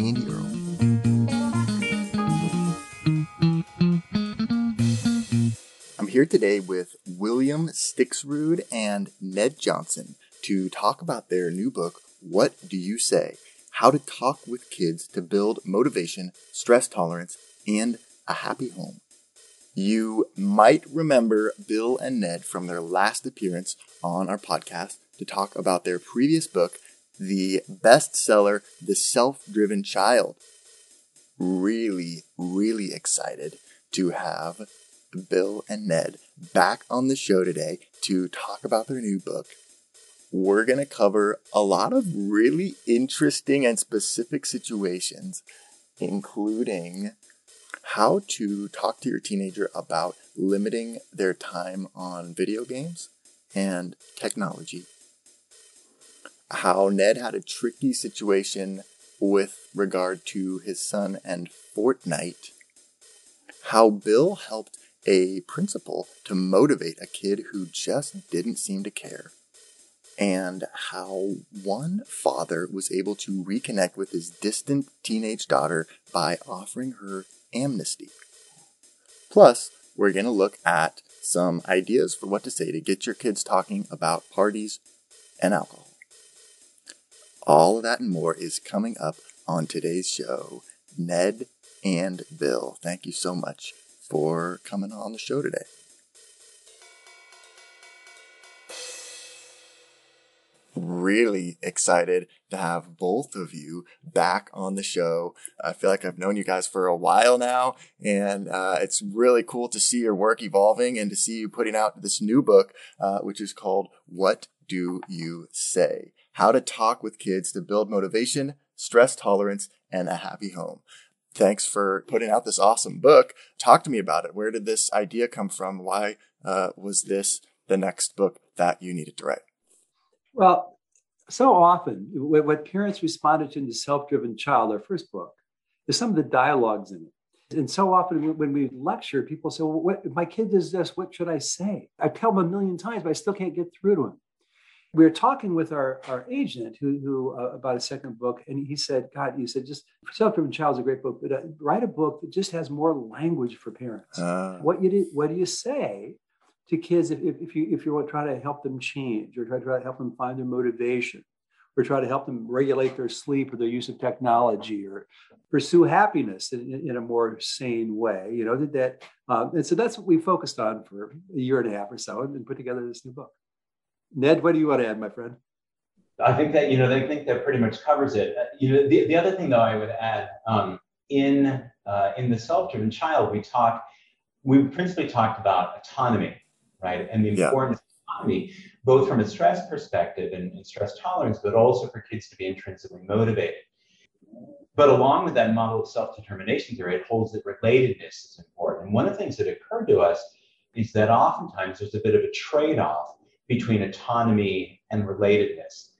Andy Earle. I'm here today with William Stixrud and Ned Johnson to talk about their new book, What Do You Say? How to Talk with Kids to Build Motivation, Stress Tolerance, and a Happy Home. You might remember Bill and Ned from their last appearance on our podcast to talk about their previous book, the bestseller, The Self Driven Child. Really, really excited to have Bill and Ned back on the show today to talk about their new book. We're going to cover a lot of really interesting and specific situations, including how to talk to your teenager about limiting their time on video games and technology how Ned had a tricky situation with regard to his son and Fortnite, how Bill helped a principal to motivate a kid who just didn't seem to care, and how one father was able to reconnect with his distant teenage daughter by offering her amnesty. Plus, we're going to look at some ideas for what to say to get your kids talking about parties and alcohol. All of that and more is coming up on today's show. Ned and Bill, thank you so much for coming on the show today. Really excited to have both of you back on the show. I feel like I've known you guys for a while now, and uh, it's really cool to see your work evolving and to see you putting out this new book, uh, which is called What Do You Say? How to talk with kids to build motivation, stress tolerance, and a happy home. Thanks for putting out this awesome book. Talk to me about it. Where did this idea come from? Why uh, was this the next book that you needed to write? Well, so often, what parents responded to in the Self Driven Child, our first book, is some of the dialogues in it. And so often when we lecture, people say, well, what, my kid does this, what should I say? I tell them a million times, but I still can't get through to him we were talking with our, our agent who, who uh, about a second book and he said god you said just self-driven child is a great book but uh, write a book that just has more language for parents uh. what you do, what do you say to kids if, if, if you if you're trying to help them change or try to help them find their motivation or try to help them regulate their sleep or their use of technology or pursue happiness in, in a more sane way you know did that uh, and so that's what we focused on for a year and a half or so and put together this new book Ned, what do you want to add, my friend? I think that you know they think that pretty much covers it. Uh, you know, the, the other thing though I would add um, in uh, in the self-driven child, we talk we principally talked about autonomy, right, and the importance yeah. of autonomy, both from a stress perspective and, and stress tolerance, but also for kids to be intrinsically motivated. But along with that model of self-determination theory, it holds that relatedness is important. And one of the things that occurred to us is that oftentimes there's a bit of a trade-off between autonomy and relatedness.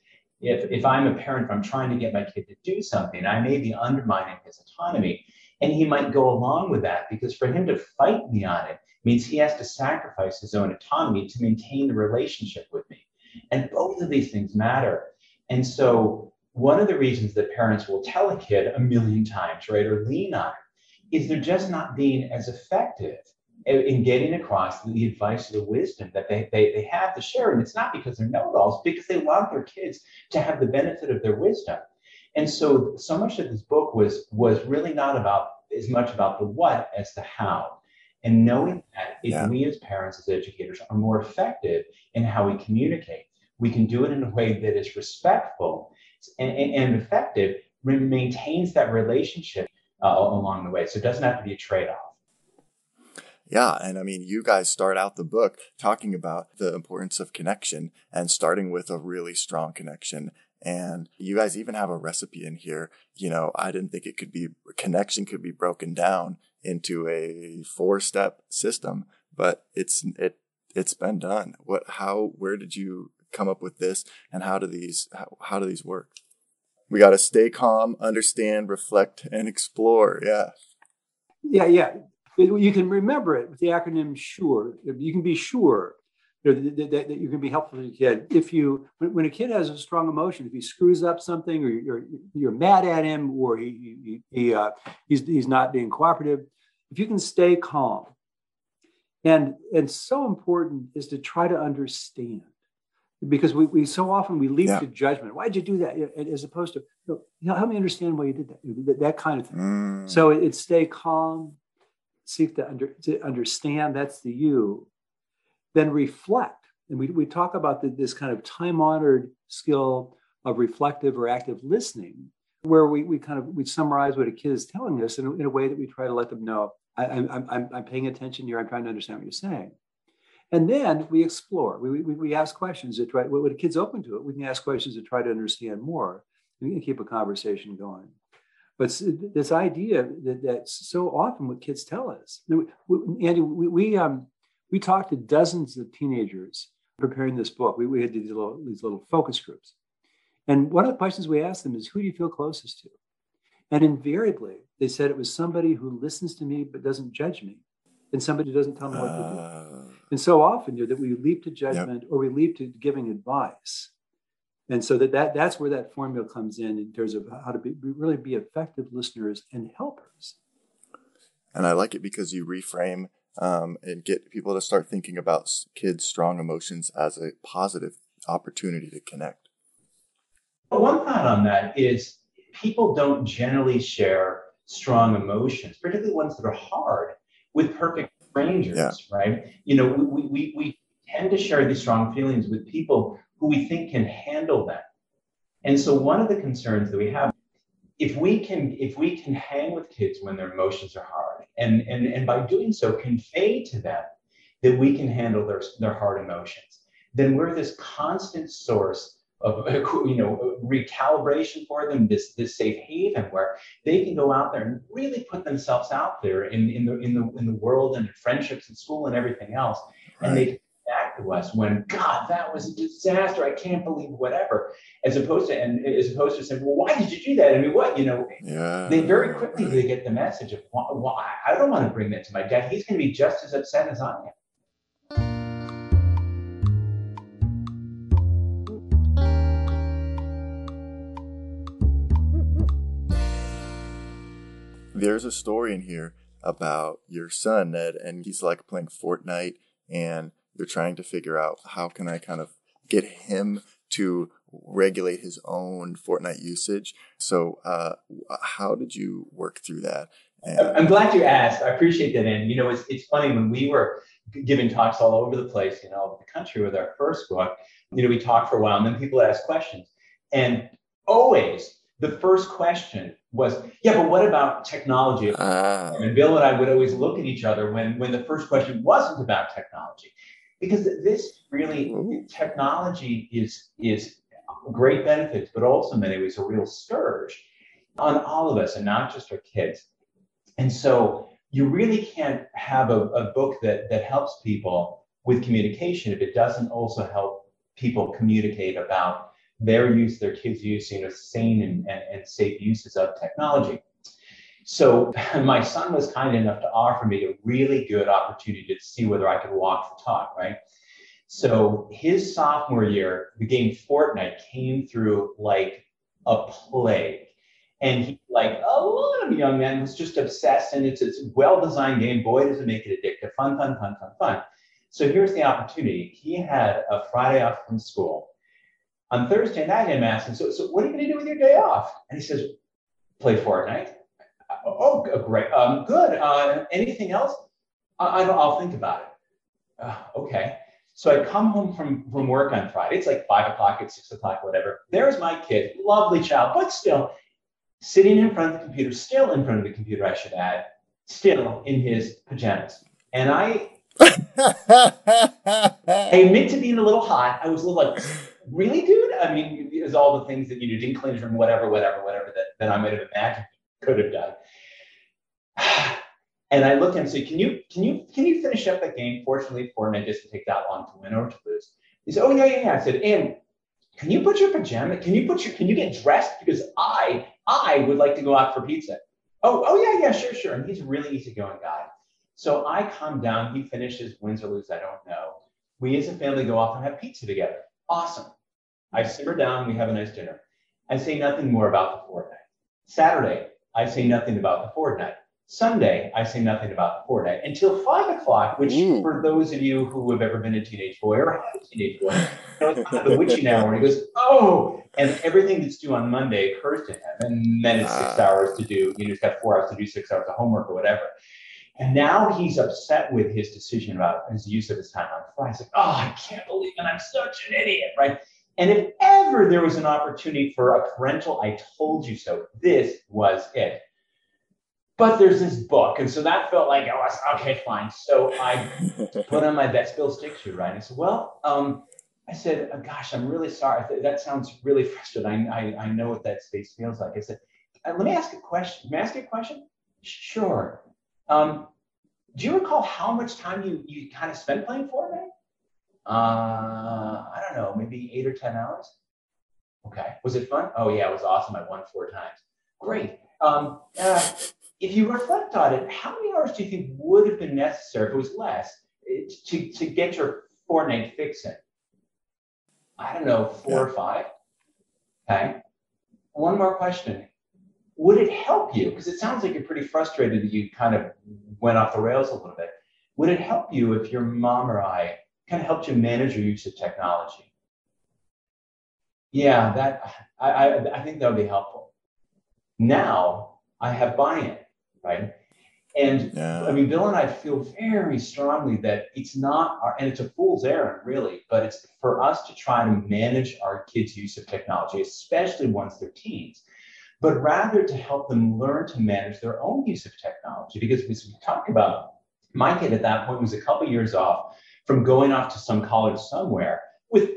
If, if I'm a parent, if I'm trying to get my kid to do something, I may be undermining his autonomy. And he might go along with that because for him to fight me on it means he has to sacrifice his own autonomy to maintain the relationship with me. And both of these things matter. And so, one of the reasons that parents will tell a kid a million times, right, or lean on it, is they're just not being as effective in getting across the advice or the wisdom that they, they, they have to share. And it's not because they're know-it-alls, because they want their kids to have the benefit of their wisdom. And so so much of this book was was really not about as much about the what as the how. And knowing that if yeah. we as parents, as educators, are more effective in how we communicate, we can do it in a way that is respectful and, and, and effective, maintains that relationship uh, along the way. So it doesn't have to be a trade-off. Yeah. And I mean, you guys start out the book talking about the importance of connection and starting with a really strong connection And you guys even have a recipe in here. You know, I didn't think it could be, connection could be broken down into a four step system, but it's, it, it's been done. What, how, where did you come up with this and how do these, how, how do these work? We got to stay calm, understand, reflect, and explore. Yeah. Yeah. Yeah. You can remember it with the acronym SURE. You can be sure that, that, that, you can be helpful to your kid. If you, when, when, a kid has a strong emotion, if he screws up something or you're, you're mad at him or he, he, he uh, he's, he's not being cooperative, if you can stay calm. And, and so important is to try to understand because we, we so often we leap yeah. to judgment. Why'd you do that? As opposed to, you know, help me understand why you did that, that, kind of thing. Mm. So it, it, stay calm, seek to, under, to understand that's the you, then reflect. And we, we talk about the, this kind of time honored skill of reflective or active listening, where we, we kind of we summarize what a kid is telling us in, in a way that we try to let them know I, I'm, I'm, I'm paying attention here. I'm trying to understand what you're saying. And then we explore. We, we, we ask questions to try. When a kid's open to it, we can ask questions to try to understand more. We can keep a conversation going. But this idea that that's so often what kids tell us. Andy, we, we um, we talked to dozens of teenagers preparing this book. We, we had these little, these little focus groups. And one of the questions we asked them is, who do you feel closest to? And invariably, they said it was somebody who listens to me but doesn't judge me, and somebody who doesn't tell me what to do. Ah. And so often, you know, that we leap to judgment yep. or we leap to giving advice. And so that, that that's where that formula comes in in terms of how to be really be effective listeners and helpers. And I like it because you reframe um, and get people to start thinking about kids' strong emotions as a positive opportunity to connect. one thought on that is people don't generally share strong emotions, particularly ones that are hard, with perfect strangers, yeah. right? You know, we, we, we tend to share these strong feelings with people who we think can handle that. And so one of the concerns that we have, if we can, if we can hang with kids when their emotions are hard, and, and, and by doing so convey to them that we can handle their, their hard emotions, then we're this constant source of you know recalibration for them, this this safe haven where they can go out there and really put themselves out there in, in the in the in the world and in friendships and school and everything else, right. and they back to us when God that was a disaster. I can't believe whatever. As opposed to and as opposed to saying, well, why did you do that? I mean, what you know? Yeah. They very quickly they get the message of, well, I don't want to bring that to my dad. He's going to be just as upset as I am. there's a story in here about your son Ned, and he's like playing Fortnite, and you're trying to figure out how can I kind of get him to regulate his own Fortnite usage. So, uh, how did you work through that? And I'm glad you asked. I appreciate that. And you know, it's it's funny when we were giving talks all over the place, you know, all over the country with our first book. You know, we talked for a while, and then people ask questions, and always the first question was, yeah, but what about technology? Uh, and Bill and I would always look at each other when, when the first question wasn't about technology. Because this really, technology is, is great benefits, but also in many ways a real scourge on all of us and not just our kids. And so you really can't have a, a book that, that helps people with communication if it doesn't also help people communicate about their use, their kids' use, you know, sane and, and, and safe uses of technology. So my son was kind enough to offer me a really good opportunity to see whether I could walk the talk, right? So his sophomore year, the game Fortnite came through like a plague. And he, like a lot of young men, was just obsessed. And it's, a well-designed game. Boy, does it make it addictive. Fun, fun, fun, fun, fun. So here's the opportunity. He had a Friday off from school on Thursday night, I'm asking, so, so what are you going to do with your day off? And he says, play Fortnite. Oh, great. Um, good. Uh, anything else? I, will think about it. Uh, okay. So I come home from, from work on Friday. It's like five o'clock, it's six o'clock, whatever. There's my kid, lovely child, but still sitting in front of the computer, still in front of the computer, I should add, still in his pajamas. And I, I admit to being a little hot. I was a little like, really, dude? I mean, it's all the things that you didn't clean his room, whatever, whatever, whatever that, that I might have imagined could have done. And I looked at him and said, Can you can you can you finish up that game? Fortunately, Fortnite doesn't take that long to win or to lose. He said, Oh yeah, yeah, yeah. I said, and can you put your pajama? Can you put your can you get dressed? Because I I would like to go out for pizza. Oh, oh yeah, yeah, sure, sure. And he's a really easygoing guy. So I come down, he finishes, wins or lose, I don't know. We as a family go off and have pizza together. Awesome. I simmer down, we have a nice dinner. I say nothing more about the Fortnite. Saturday, I say nothing about the Fortnite. Sunday, I say nothing about the Fortnite until five o'clock, which Ooh. for those of you who have ever been a teenage boy or had a teenage boy, you know, it's kind of the witching hour. And he goes, oh, and everything that's due on Monday occurs to him. And then it's six Ah. hours to do, you know, he's got four hours to do six hours of homework or whatever. And now he's upset with his decision about his use of his time on Friday. He's like, oh, I can't believe it. I'm such an idiot, right? And if ever there was an opportunity for a parental, I told you so, this was it. But there's this book. And so that felt like, oh, okay, fine. So I put on my best Bill Stixrud, right? I said, well, um, I said, oh, gosh, I'm really sorry. That sounds really frustrating. I, I, I know what that space feels like. I said, "Uh, let me ask a question. May I ask you a question? Sure. Um, do you recall how much time you, you kind of spent playing Fortnite? Uh, I don't know, maybe eight or 10 hours. Okay. Was it fun? Oh, yeah, it was awesome. I won four times. Great. Um, uh, if you reflect on it, how many hours do you think would have been necessary if it was less to, to get your Fortnite fix in? I don't know, four or five. Okay. One more question. Would it help you? Because it sounds like you're pretty frustrated that you kind of went off the rails a little bit. Would it help you if your mom or I kind of helped you manage your use of technology? Yeah, that I, I, I think that would be helpful. Now I have buy-in, right? And yeah. I mean, Bill and I feel very strongly that it's not our, and it's a fool's errand, really, but it's for us to try to manage our kids' use of technology, especially once they're teens, but rather to help them learn to manage their own use of technology. Because as we talk about, my kid at that point was a couple years off from going off to some college somewhere with,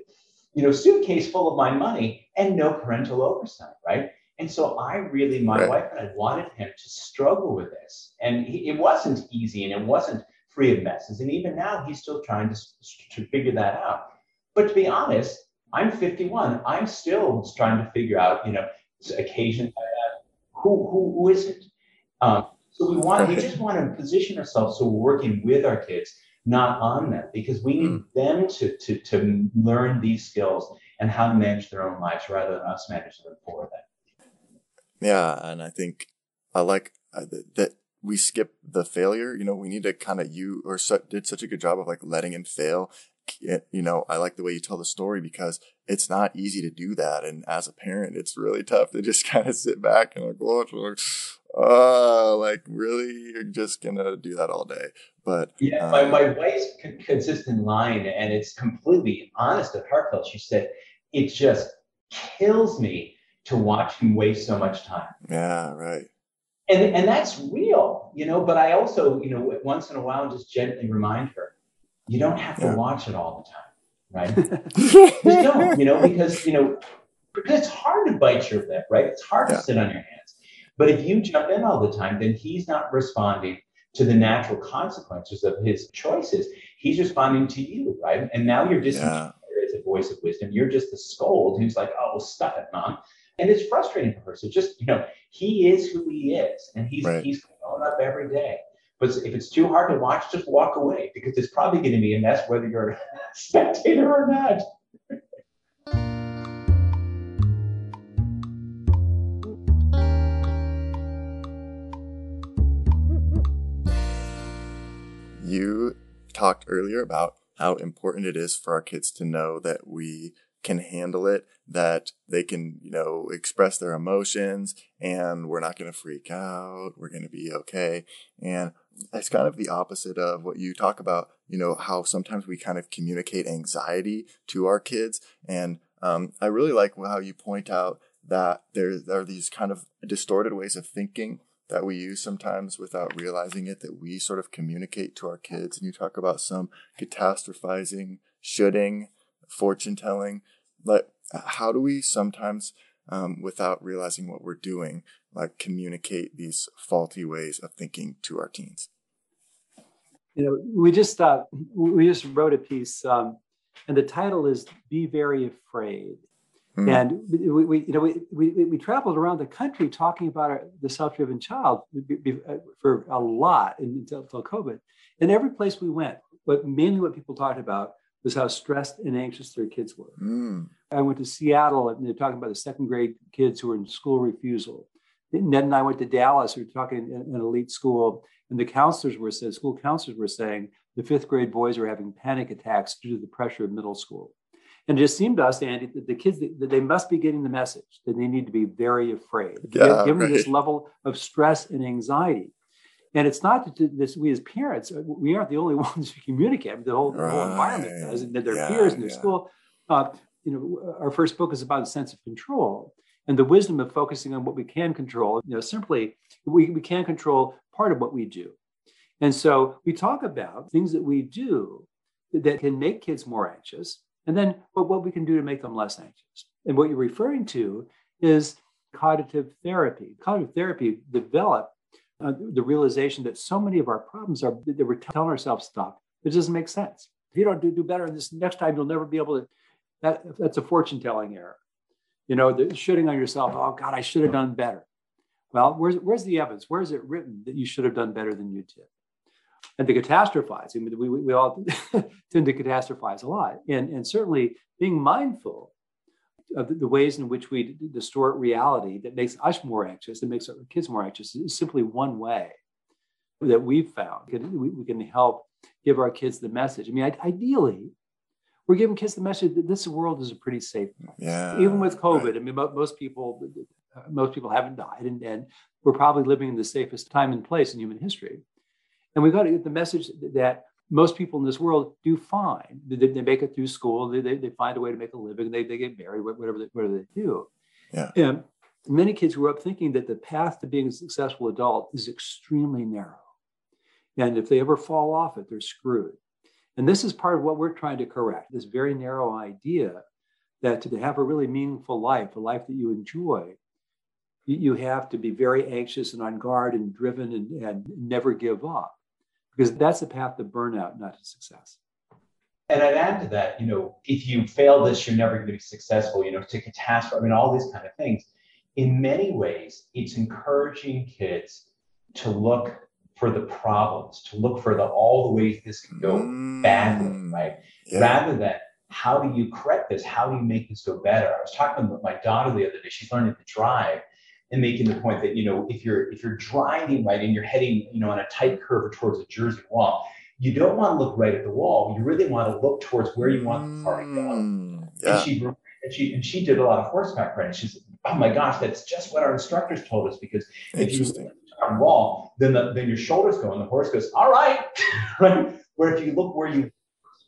you know, suitcase full of my money and no parental oversight, right? And so I really, my Right. wife and I wanted him to struggle with this. And he, it wasn't easy and it wasn't free of messes. And even now, he's still trying to, to figure that out. But to be honest, I'm 51. I'm still trying to figure out, you know, occasions who, who, who is it? Um, so we want, we just want to position ourselves so we're working with our kids, not on them, because we need them to, to, to learn these skills and how to manage their own lives rather than us managing them for them. Yeah, and I think I like uh, th- that we skip the failure. You know, we need to kind of you or su- did such a good job of like letting him fail. You know, I like the way you tell the story because it's not easy to do that, and as a parent, it's really tough to just kind of sit back and like watch, like, oh, like really, you're just gonna do that all day. But Yeah, my, um, my wife's con- consistent line, and it's completely honest and heartfelt. She said, It just kills me to watch him waste so much time. yeah, right, And, and that's real, you know, but I also, you know, once in a while just gently remind her, you don't have to Yeah. watch it all the time, right? Just don't, you know, because, you know, because it's hard to bite your lip, right? It's hard Yeah. to sit on your hands. But if you jump in all the time, then he's not responding to the natural consequences of his choices. He's responding to you, right? And now you're just yeah, as a voice of wisdom. You're just the scold who's like, oh, stuff it, mom. And it's frustrating for her. So just, you know, he is who he is and he's Right. he's growing up every day. But if it's too hard to watch, just walk away because it's probably going to be a mess whether you're a spectator or not. you talked earlier about how important it is for our kids to know that we can handle it, that they can, you know, express their emotions and we're not going to freak out. We're going to be okay. And it's kind of the opposite of what you talk about, you know, how sometimes we kind of communicate anxiety to our kids. And um, I really like how you point out that there, there are these kind of distorted ways of thinking that we use sometimes without realizing it that we sort of communicate to our kids. And you talk about some catastrophizing, shoulding, fortune telling. Like, how do we sometimes, um, without realizing what we're doing, like communicate these faulty ways of thinking to our teens? You know, we just uh, we just wrote a piece, um, and the title is "Be Very Afraid." Mm. And we, we, you know, we, we, we traveled around the country talking about our, the self-driven child uh, for a lot until, until COVID. And every place we went, but mainly what people talked about was how stressed and anxious their kids were. Mm. I went to Seattle and they're talking about the second grade kids who were in school refusal. Ned and I went to Dallas. We were talking in an elite school, and the counselors were saying, school counselors were saying, the fifth grade boys are having panic attacks due to the pressure of middle school. And it just seemed to us, Andy, that the kids that they must be getting the message that they need to be very afraid, yeah, given right. this level of stress and anxiety. And it's not that this we as parents uh, we aren't the only ones who communicate. The whole, right. the whole environment does, and their yeah, peers in their yeah. school. Uh, you know, our first book is about a sense of control and the wisdom of focusing on what we can control. You know, simply we, we can control part of what we do. And so we talk about things that we do that can make kids more anxious and then what, what we can do to make them less anxious. And what you're referring to is cognitive therapy. Cognitive therapy developed uh, the realization that so many of our problems are that we're telling ourselves stuff that doesn't make sense. If you don't do, do better this next time, you'll never be able to. That, that's a fortune telling error. You know, the shoulding on yourself. Oh God, I should have done better. Well, where's where's the evidence? Where is it written that you should have done better than you did? and to catastrophize. Mean, we, we all tend to catastrophize a lot. And, and certainly being mindful of the, ways in which we distort reality that makes us more anxious, that makes our kids more anxious, is simply one way that we've found. We, we can help give our kids the message. I mean, ideally, we're giving kids the message that this world is a pretty safe place. Yeah, Even with COVID, right. I mean, most people, uh, most people haven't died, and, and we're probably living in the safest time and place in human history. And we've got to get the message that most people in this world do fine. They, they make it through school. They, they, they, find a way to make a living. They, they get married, whatever they, whatever they do. Yeah. And many kids grew up thinking that the path to being a successful adult is extremely narrow. And if they ever fall off it, they're screwed. And this is part of what we're trying to correct this very narrow idea that to have a really meaningful life, a life that you enjoy, you, have to be very anxious and on guard and driven and, and never give up because that's the path to burnout, not to success. And I'd add to that, you know, if you fail this, you're never going to be successful, you know, to catastrophe, I mean, all these kind of things. In many ways, it's encouraging kids to look for the problems, to look for the all the ways this can go mm, badly, right? Yeah. Rather than how do you correct this? How do you make this go better? I was talking with my daughter the other day. She's learning to drive, and making the point that you know if you're if you're driving right and you're heading you know on a tight curve towards a Jersey wall, you don't want to look right at the wall. You really want to look towards where you want the car to go. Mm, yeah. And she and she and she did a lot of horseback riding. She's oh my gosh, that's just what our instructors told us because if you look on wall, then the, then your shoulders go and the horse goes all right, right. Where if you look where you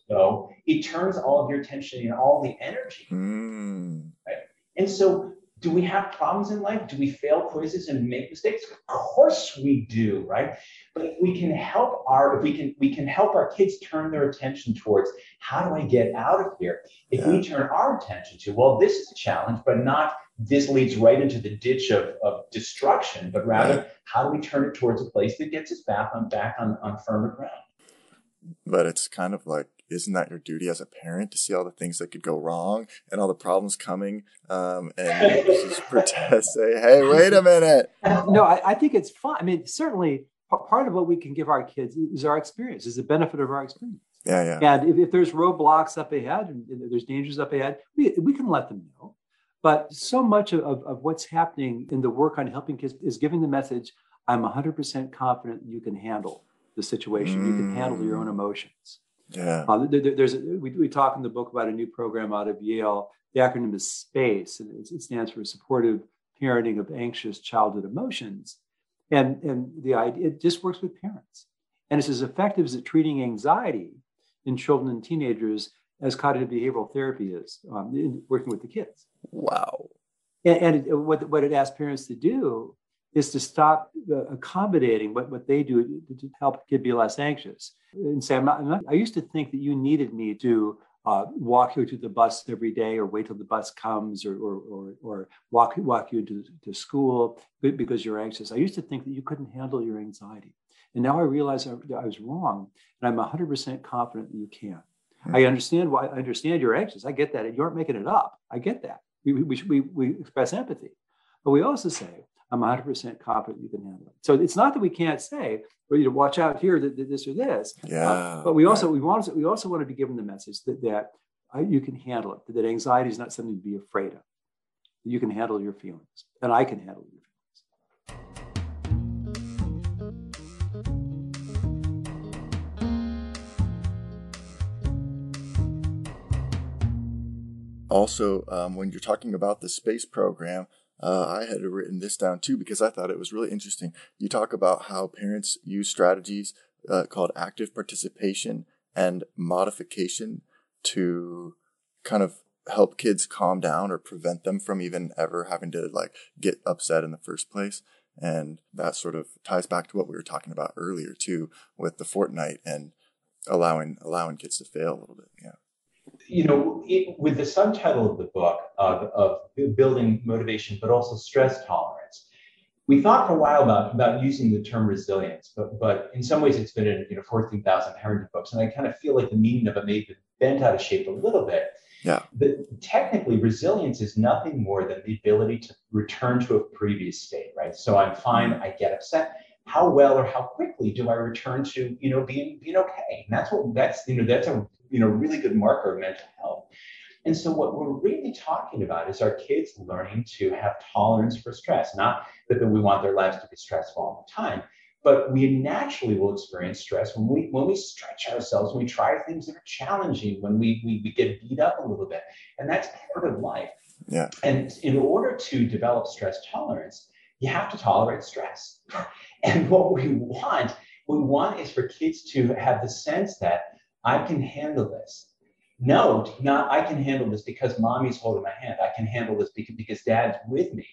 go, it turns all of your attention and all the energy. Mm. Right? And so do we have problems in life? Do we fail quizzes and make mistakes? Of course we do, right? But if we can help our, if we can, we can help our kids turn their attention towards how do I get out of here? If yeah. we turn our attention to, well, this is a challenge, but not this leads right into the ditch of, of destruction, but rather right. how do we turn it towards a place that gets us back on back on, on firmer ground? But it's kind of like isn't that your duty as a parent to see all the things that could go wrong and all the problems coming um, and just protest say hey wait a minute. No I, I, think it's fun i mean certainly part of what we can give our kids is our experience is the benefit of our experience. Yeah yeah. And if, if there's roadblocks up ahead and, there's dangers up ahead we, we can let them know. But so much of, of, of what's happening in the work on helping kids is giving the message i'm 100% confident you can handle the situation. Mm. you can handle your own mm. emotions yeah. Uh, there, there's a, we, we talk in the book about a new program out of Yale. The acronym is SPACE, and it, it stands for Supportive Parenting of Anxious Childhood Emotions. And, and the idea, it just works with parents. And it's as effective as at treating anxiety in children and teenagers as cognitive behavioral therapy is um, in working with the kids. Wow. And, and it, what, what it asks parents to do is to stop uh, accommodating what, what they do to help kid be less anxious and say, I'm not, I'm not, i used to think that you needed me to uh, walk you to the bus every day or wait till the bus comes or, or, or, or walk, walk you to, to school because you're anxious. I used to think that you couldn't handle your anxiety. And now I realize I, I was wrong. And I'm 100% confident that you can. Hmm. I understand why I understand you're anxious. I get that. You aren't making it up. I get that. We, we, we, we express empathy. But we also say, I'm 100% confident you can handle it. So it's not that we can't say, well, you know, watch out here, that, that this or this. Yeah. Uh, but we also right. we want we also want to be given the message that that uh, you can handle it. That anxiety is not something to be afraid of. You can handle your feelings, and I can handle your feelings. Also, um, when you're talking about the space program, uh, I had written this down too because I thought it was really interesting. You talk about how parents use strategies uh, called active participation and modification to kind of help kids calm down or prevent them from even ever having to like get upset in the first place. And that sort of ties back to what we were talking about earlier too, with the Fortnite and allowing allowing kids to fail a little bit. Yeah you know, it, with the subtitle of the book of, of building motivation, but also stress tolerance, we thought for a while about, about using the term resilience, but, but in some ways it's been in you know 14,000 heritage books. And I kind of feel like the meaning of it may be bent out of shape a little bit. Yeah. But technically, resilience is nothing more than the ability to return to a previous state, right? So I'm fine, I get upset. How well or how quickly do I return to, you know, being being okay? And that's what that's you know that's a you know, really good marker of mental health. And so what we're really talking about is our kids learning to have tolerance for stress, not that we want their lives to be stressful all the time, but we naturally will experience stress when we when we stretch ourselves, when we try things that are challenging, when we, we, we get beat up a little bit. And that's part of life. Yeah. And in order to develop stress tolerance, you have to tolerate stress. and what we want, what we want is for kids to have the sense that I can handle this. No, not I can handle this because mommy's holding my hand. I can handle this because, because dad's with me.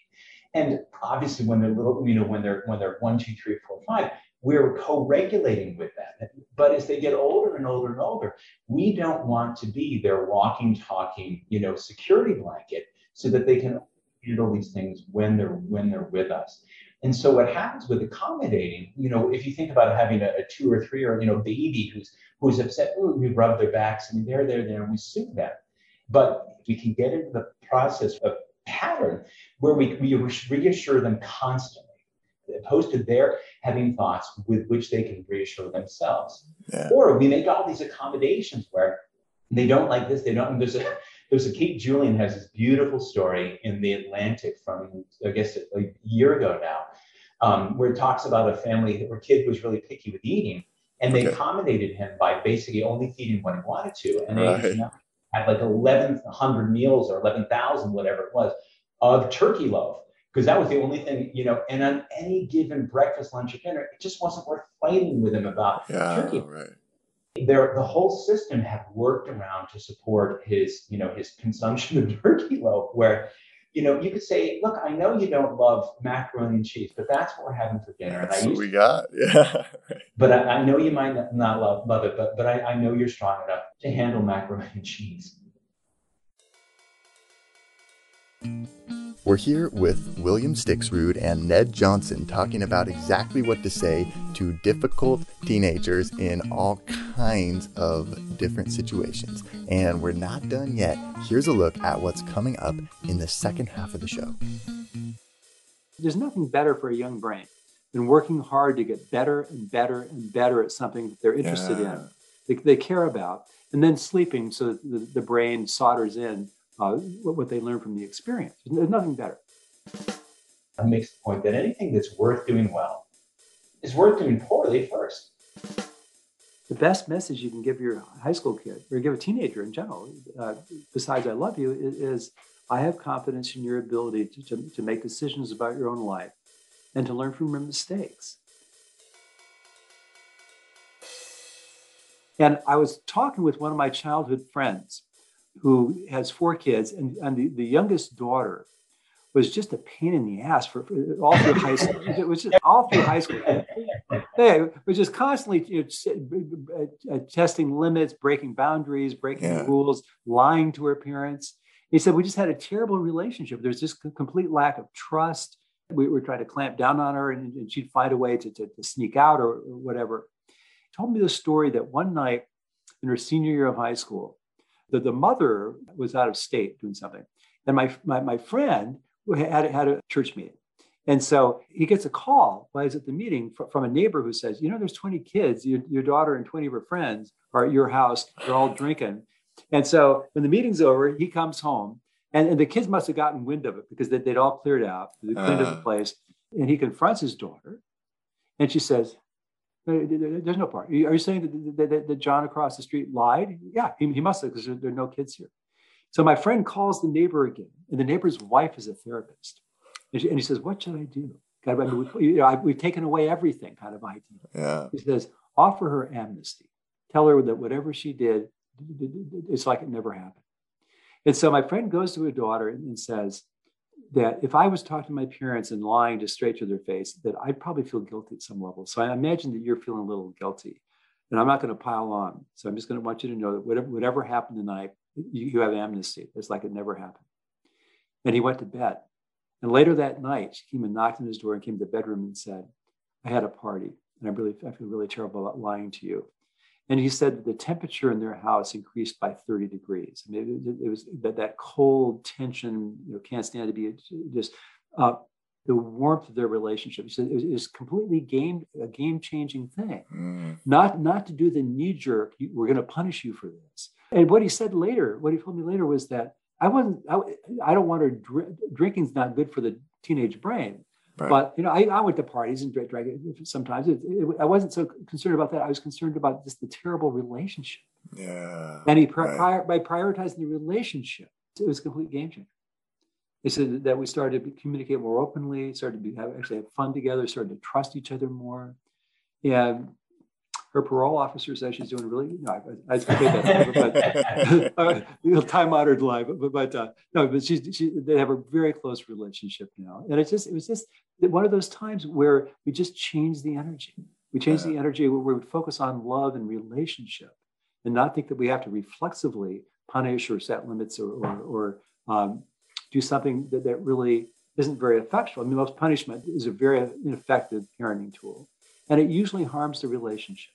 And obviously, when they're little, you know, when they're when they're one, two, three, four, five, we're co-regulating with them. But as they get older and older and older, we don't want to be their walking, talking, you know, security blanket so that they can handle these things when they're when they're with us. And so what happens with accommodating, you know, if you think about having a, a two or three or you know baby who's who's upset, ooh, we rub their backs. I mean, they're there, there, and we soothe them. But we can get into the process of pattern where we, we reassure them constantly, opposed to their having thoughts with which they can reassure themselves. Yeah. Or we make all these accommodations where they don't like this, they don't. There's a there's a Kate Julian has this beautiful story in the Atlantic from I guess a year ago now, um, where it talks about a family where kid was really picky with eating and they okay. accommodated him by basically only feeding what he wanted to. And right. they had like 1,100 meals or 11,000, whatever it was, of turkey loaf. Because that was the only thing, you know, and on any given breakfast, lunch, or dinner, it just wasn't worth fighting with him about yeah, turkey. Right. There, the whole system had worked around to support his, you know, his consumption of turkey loaf, where you know, you could say, look, I know you don't love macaroni and cheese, but that's what we're having for dinner. That's and I what we got. Yeah. but I, I, know you might not love, love it, but, but I, I know you're strong enough to handle macaroni and cheese. We're here with William Stixrud and Ned Johnson talking about exactly what to say to difficult teenagers in all kinds of different situations. And we're not done yet. Here's a look at what's coming up in the second half of the show. There's nothing better for a young brain than working hard to get better and better and better at something that they're interested yeah. in, they, they, care about, and then sleeping so that the, the brain solders in uh, what they learn from the experience. There's nothing better. It makes the point that anything that's worth doing well is worth doing poorly first. The best message you can give your high school kid or give a teenager in general, uh, besides I love you, is, is, I have confidence in your ability to, to, to make decisions about your own life and to learn from your mistakes. And I was talking with one of my childhood friends who has four kids, and, and the, the youngest daughter was just a pain in the ass for, for all through high school. It was just all through high school. Hey, we're just constantly you know, uh, testing limits, breaking boundaries, breaking Yeah. rules, lying to her parents. He said we just had a terrible relationship. There's just a complete lack of trust. We were trying to clamp down on her, and, and she'd find a way to, to, to sneak out or, or whatever. He told me the story that one night in her senior year of high school, that the mother was out of state doing something, and my my, my friend had had a church meeting. And so he gets a call while he's at the meeting fr- from a neighbor who says, You know, there's 20 kids, your, your daughter and 20 of her friends are at your house. They're all drinking. And so when the meeting's over, he comes home, and, and the kids must have gotten wind of it because they, they'd all cleared out, they cleaned up the Uh. place. And he confronts his daughter, and she says, "Uh, There's no part. Are you saying that, that, that, John across the street lied? Yeah, he, he must have because there, there are no kids here. So my friend calls the neighbor again, and the neighbor's wife is a therapist. And, she, and he says, What should I do? I mean, we, you know, I, we've taken away everything kind of idea. Yeah. He says, Offer her amnesty. Tell her that whatever she did, it's like it never happened. And so my friend goes to her daughter and says that if I was talking to my parents and lying just straight to their face, that I'd probably feel guilty at some level. So I imagine that you're feeling a little guilty. And I'm not going to pile on. So I'm just going to want you to know that whatever, whatever happened tonight, you, you have amnesty. It's like it never happened. And he went to bed. And later that night, she came and knocked on his door and came to the bedroom and said, I had a party and I really I feel really terrible about lying to you. And he said that the temperature in their house increased by 30 degrees. I mean, it, it was that, that cold tension, you know, can't stand to be just uh, the warmth of their relationship. He said it was, it was completely game a game changing thing. Mm. Not not to do the knee jerk. We're going to punish you for this. And what he said later, what he told me later was that I wasn't. I, I don't want to. Dr- drinking's not good for the teenage brain. Right. But you know, I, I went to parties and drank, drank it sometimes. It, it, I wasn't so concerned about that. I was concerned about just the terrible relationship. yeah. And he pri- Right. prior, by prioritizing the relationship, it was a complete game changer. He said that we started to communicate more openly, started to be, have, actually have fun together, started to trust each other more. And her parole officer says she's doing really. No, I, I that. But, uh, you know, time honored lie, but, but, but uh, no, but she's she, they have a very close relationship now, and it's just it was just one of those times where we just changed the energy. We changed the energy where we would focus on love and relationship, and not think that we have to reflexively punish or set limits or or, or um, do something that, that really isn't very effectual. I mean, most punishment is a very ineffective parenting tool, and it usually harms the relationship.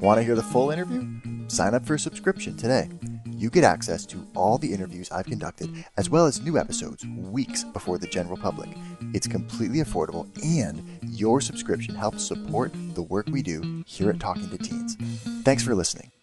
Want to hear the full interview? Sign up for a subscription today. You get access to all the interviews I've conducted, as well as new episodes weeks before the general public. It's completely affordable, and your subscription helps support the work we do here at Talking to Teens. Thanks for listening.